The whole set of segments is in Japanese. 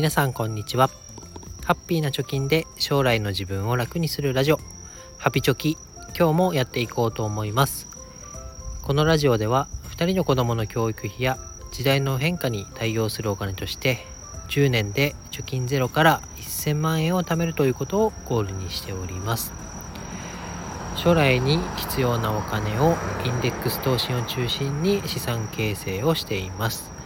皆さんこんにちは。ハッピーな貯金で将来の自分を楽にするラジオ。ハピチョキ今日もやっていこうと思います。このラジオでは2人の子供の教育費や時代の変化に対応するお金として10年で貯金ゼロから1000万円を貯めるということをゴールにしております。将来に必要なお金をインデックス投資を中心に資産形成をしています。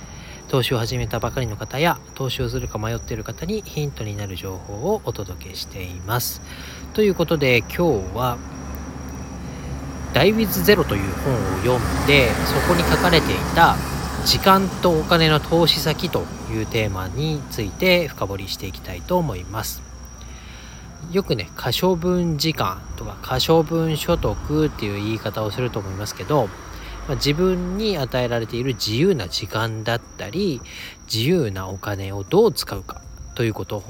投資を始めたばかりの方や投資をするか迷っている方にヒントになる情報をお届けしています。ということで今日は「ダイウィズゼロという本を読んでそこに書かれていた時間とお金の投資先というテーマについて深掘りしていきたいと思います。よくね可処分時間とか可処分所得っていう言い方をすると思いますけどまあ、自分に与えられている自由な時間だったり自由なお金をどう使うかということ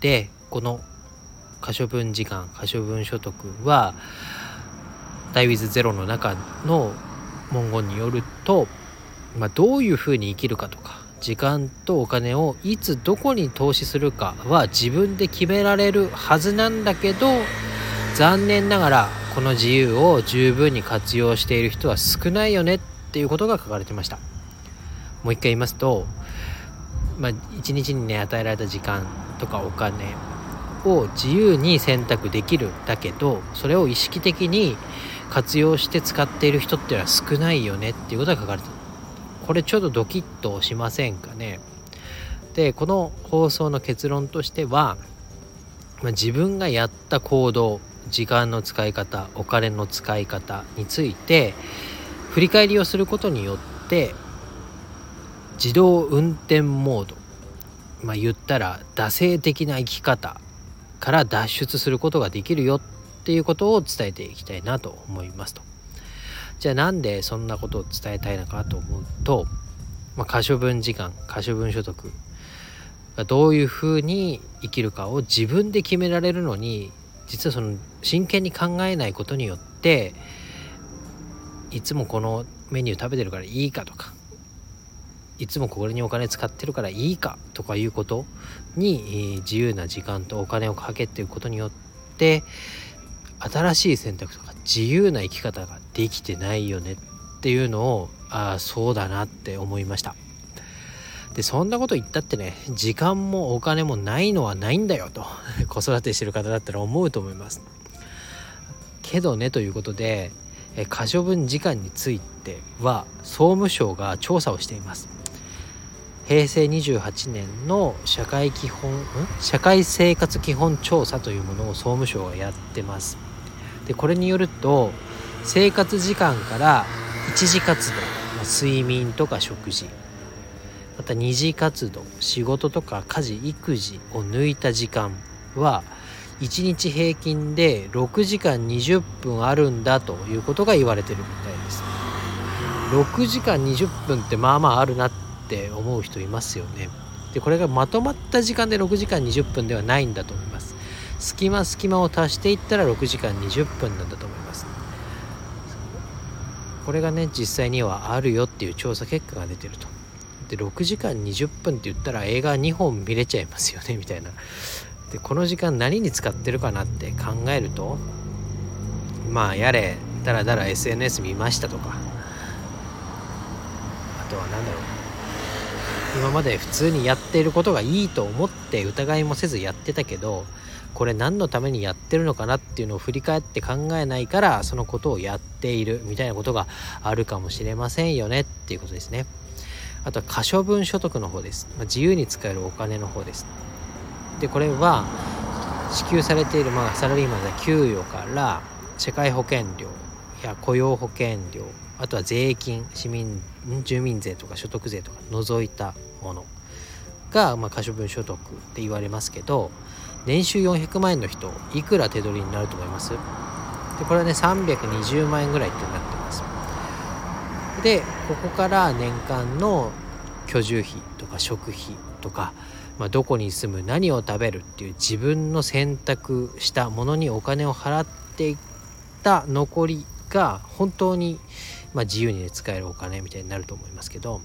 でこの可処分時間可処分所得はダイウィズゼロの中の文言によると、まあ、どういうふうに生きるかとか時間とお金をいつどこに投資するかは自分で決められるはずなんだけど残念ながらこの自由を十分に活用している人は少ないよねっていうことが書かれてました。もう一回言いますとまあ一日にね与えられた時間とかお金を自由に選択できるだけどそれを意識的に活用して使っている人っていうのは少ないよねっていうことが書かれてるこれちょっとドキッとしませんかね。でこの放送の結論としては、まあ、自分がやった行動時間の使い方お金の使い方について振り返りをすることによって自動運転モードまあ言ったら惰性的な生き方から脱出することができるよっていうことを伝えていきたいなと思いますと。じゃあなんでそんなことを伝えたいのかと思うと、まあ、可処分時間可処分所得がどういうふうに生きるかを自分で決められるのに実はその真剣に考えないことによっていつもこのメニュー食べてるからいいかとかいつもこれにお金使ってるからいいかとかいうことに自由な時間とお金をかけていくことによって新しい選択とか自由な生き方ができてないよねっていうのをああそうだなって思いました。でそんなこと言ったってね時間もお金もないのはないんだよと 子育てしてる方だったら思うと思います。けどねということで可処分時間については総務省が調査をしています。平成28年の社会基本社会生活基本調査というものを総務省がやってます。でこれによると生活時間から一次活動睡眠とか食事また二次活動仕事とか家事育児を抜いた時間は1日平均で6時間20分あるんだということが言われてるみたいです。6時間20分ってまあまああるなって思う人いますよね。でこれがまとまった時間で6時間20分ではないんだと思います。隙間隙間を足していったら6時間20分なんだと思います。これがね実際にはあるよっていう調査結果が出てると。で6時間20分って言ったら映画2本見れちゃいますよね みたいな。でこの時間何に使ってるかなって考えるとまあやれだらだら SNS 見ましたとか。あとは何だろう。今まで普通にやっていることがいいと思って疑いもせずやってたけどこれ何のためにやってるのかなっていうのを振り返って考えないからそのことをやっているみたいなことがあるかもしれませんよねっていうことですね。あとは可処分所得の方です。まあ、自由に使えるお金の方です。で、これは支給されている、まあ、サラリーマンの給与から社会保険料や雇用保険料、あとは税金、市民、住民税とか所得税とか除いたものが、まあ、可処分所得って言われますけど、年収400万円の人、いくら手取りになると思います？で、これはね、320万円ぐらいってなって。でここから年間の居住費とか食費とか、まあ、どこに住む何を食べるっていう自分の選択したものにお金を払っていった残りが本当に、まあ、自由に使えるお金みたいになると思いますけど、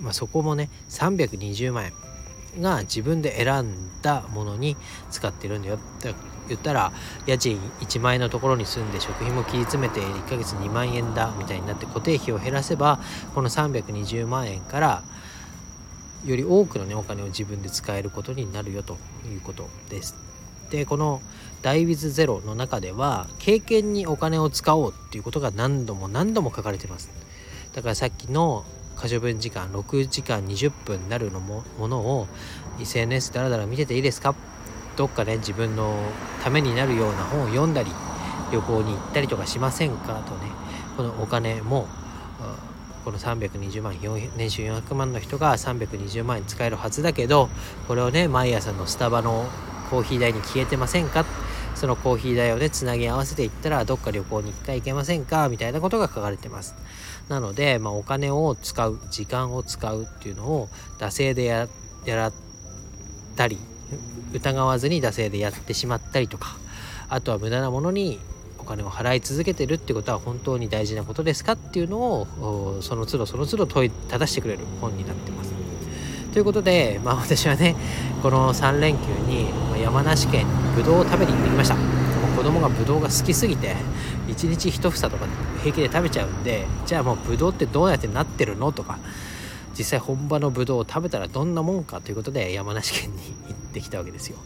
まあ、そこもね320万円。が自分で選んだものに使ってるんだよって言ったら家賃1万円のところに住んで食費も切り詰めて1ヶ月2万円だみたいになって固定費を減らせばこの320万円からより多くのねお金を自分で使えることになるよということです。でこの「ダイウィズゼロの中では経験にお金を使おうっていうことが何度も何度も書かれてます。だからさっきの可処分時間6時間20分になるのもものを SNS だらだら見てていいですか？どっかね自分のためになるような本を読んだり旅行に行ったりとかしませんか？とねこのお金もこの320万年収400万の人が320万円使えるはずだけどこれをね毎朝のスタバのコーヒー代に消えてませんか？そのコーヒー代をねつなぎ合わせていったらどっか旅行に1回行けませんか？みたいなことが書かれてます。なので、まあ、お金を使う時間を使うっていうのを惰性でやらったり疑わずに惰性でやってしまったりとかあとは無駄なものにお金を払い続けてるってことは本当に大事なことですか？っていうのをその都度その都度問いただしてくれる本になってます。ということで、まあ、私はねこの3連休に山梨県にぶどうを食べに行ってきました。子供がぶどうが好きすぎて1日1房とか平気で食べちゃうんでじゃあもうぶどうってどうやってなってるのとか実際本場のぶどうを食べたらどんなもんかということで山梨県に行ってきたわけですよ。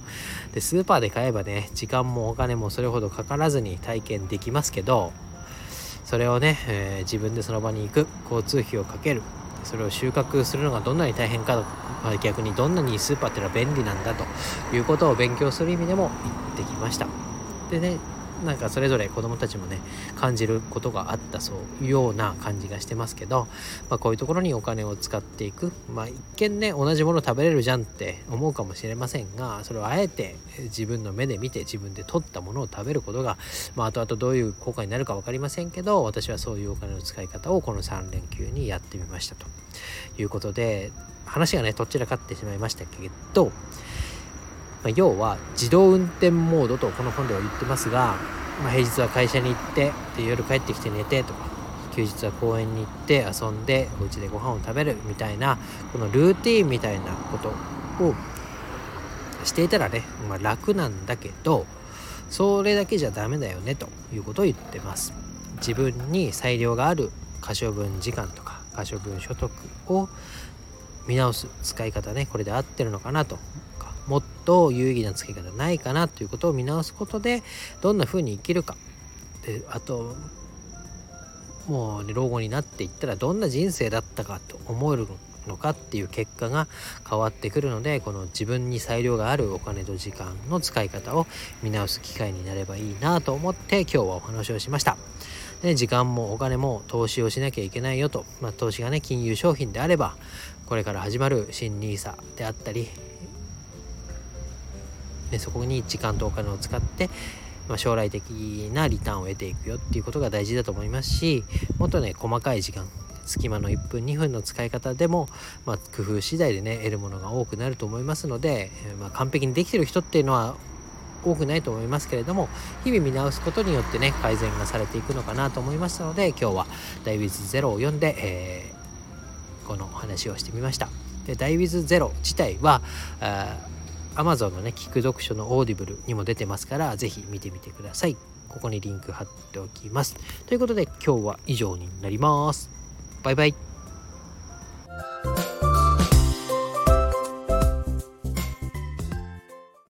でスーパーで買えばね時間もお金もそれほどかからずに体験できますけどそれをね、えー、自分でその場に行く交通費をかけるそれを収穫するのがどんなに大変か、まあ、逆にどんなにスーパーっていうのは便利なんだということを勉強する意味でも行ってきました。でねなんかそれぞれ子どもたちもね感じることがあったそういうような感じがしてますけど、まあ、こういうところにお金を使っていく。まあ一見ね同じもの食べれるじゃんって思うかもしれませんがそれをあえて自分の目で見て自分で取ったものを食べることが、まあ、後々どういう効果になるか分かりませんけど私はそういうお金の使い方をこの3連休にやってみましたということで話がねどちらかってしまいましたけどまあ、要は自動運転モードとこの本では言ってますが、まあ、平日は会社に行ってで夜帰ってきて寝てとか休日は公園に行って遊んでお家でご飯を食べるみたいなこのルーティンみたいなことをしていたらね、まあ、楽なんだけどそれだけじゃダメだよねということを言ってます。自分に裁量がある可処分時間とか可処分所得を見直す使い方ねこれで合ってるのかなとと有意義な付け方ないかなということを見直すことでどんな風に生きるかであともう、ね、老後になっていったらどんな人生だったかと思えるのかっていう結果が変わってくるのでこの自分に裁量があるお金と時間の使い方を見直す機会になればいいなと思って今日はお話をしました。で時間もお金も投資をしなきゃいけないよと、まあ、投資がね金融商品であればこれから始まる新 NISA であったりそこに時間とお金を使って、まあ、将来的なリターンを得ていくよっていうことが大事だと思いますしもっとね細かい時間隙間の1分2分の使い方でも、まあ、工夫次第でね得るものが多くなると思いますので、まあ、完璧にできてる人っていうのは多くないと思いますけれども日々見直すことによってね改善がされていくのかなと思いましたので今日は「ダイウィズゼロを読んで、えー、このお話をしてみました。で Die with ZERO 自体は Amazon のね、聞く読書のオーディブルにも出てますから、ぜひ見てみてください。ここにリンク貼っておきます。ということで今日は以上になります。バイバイ。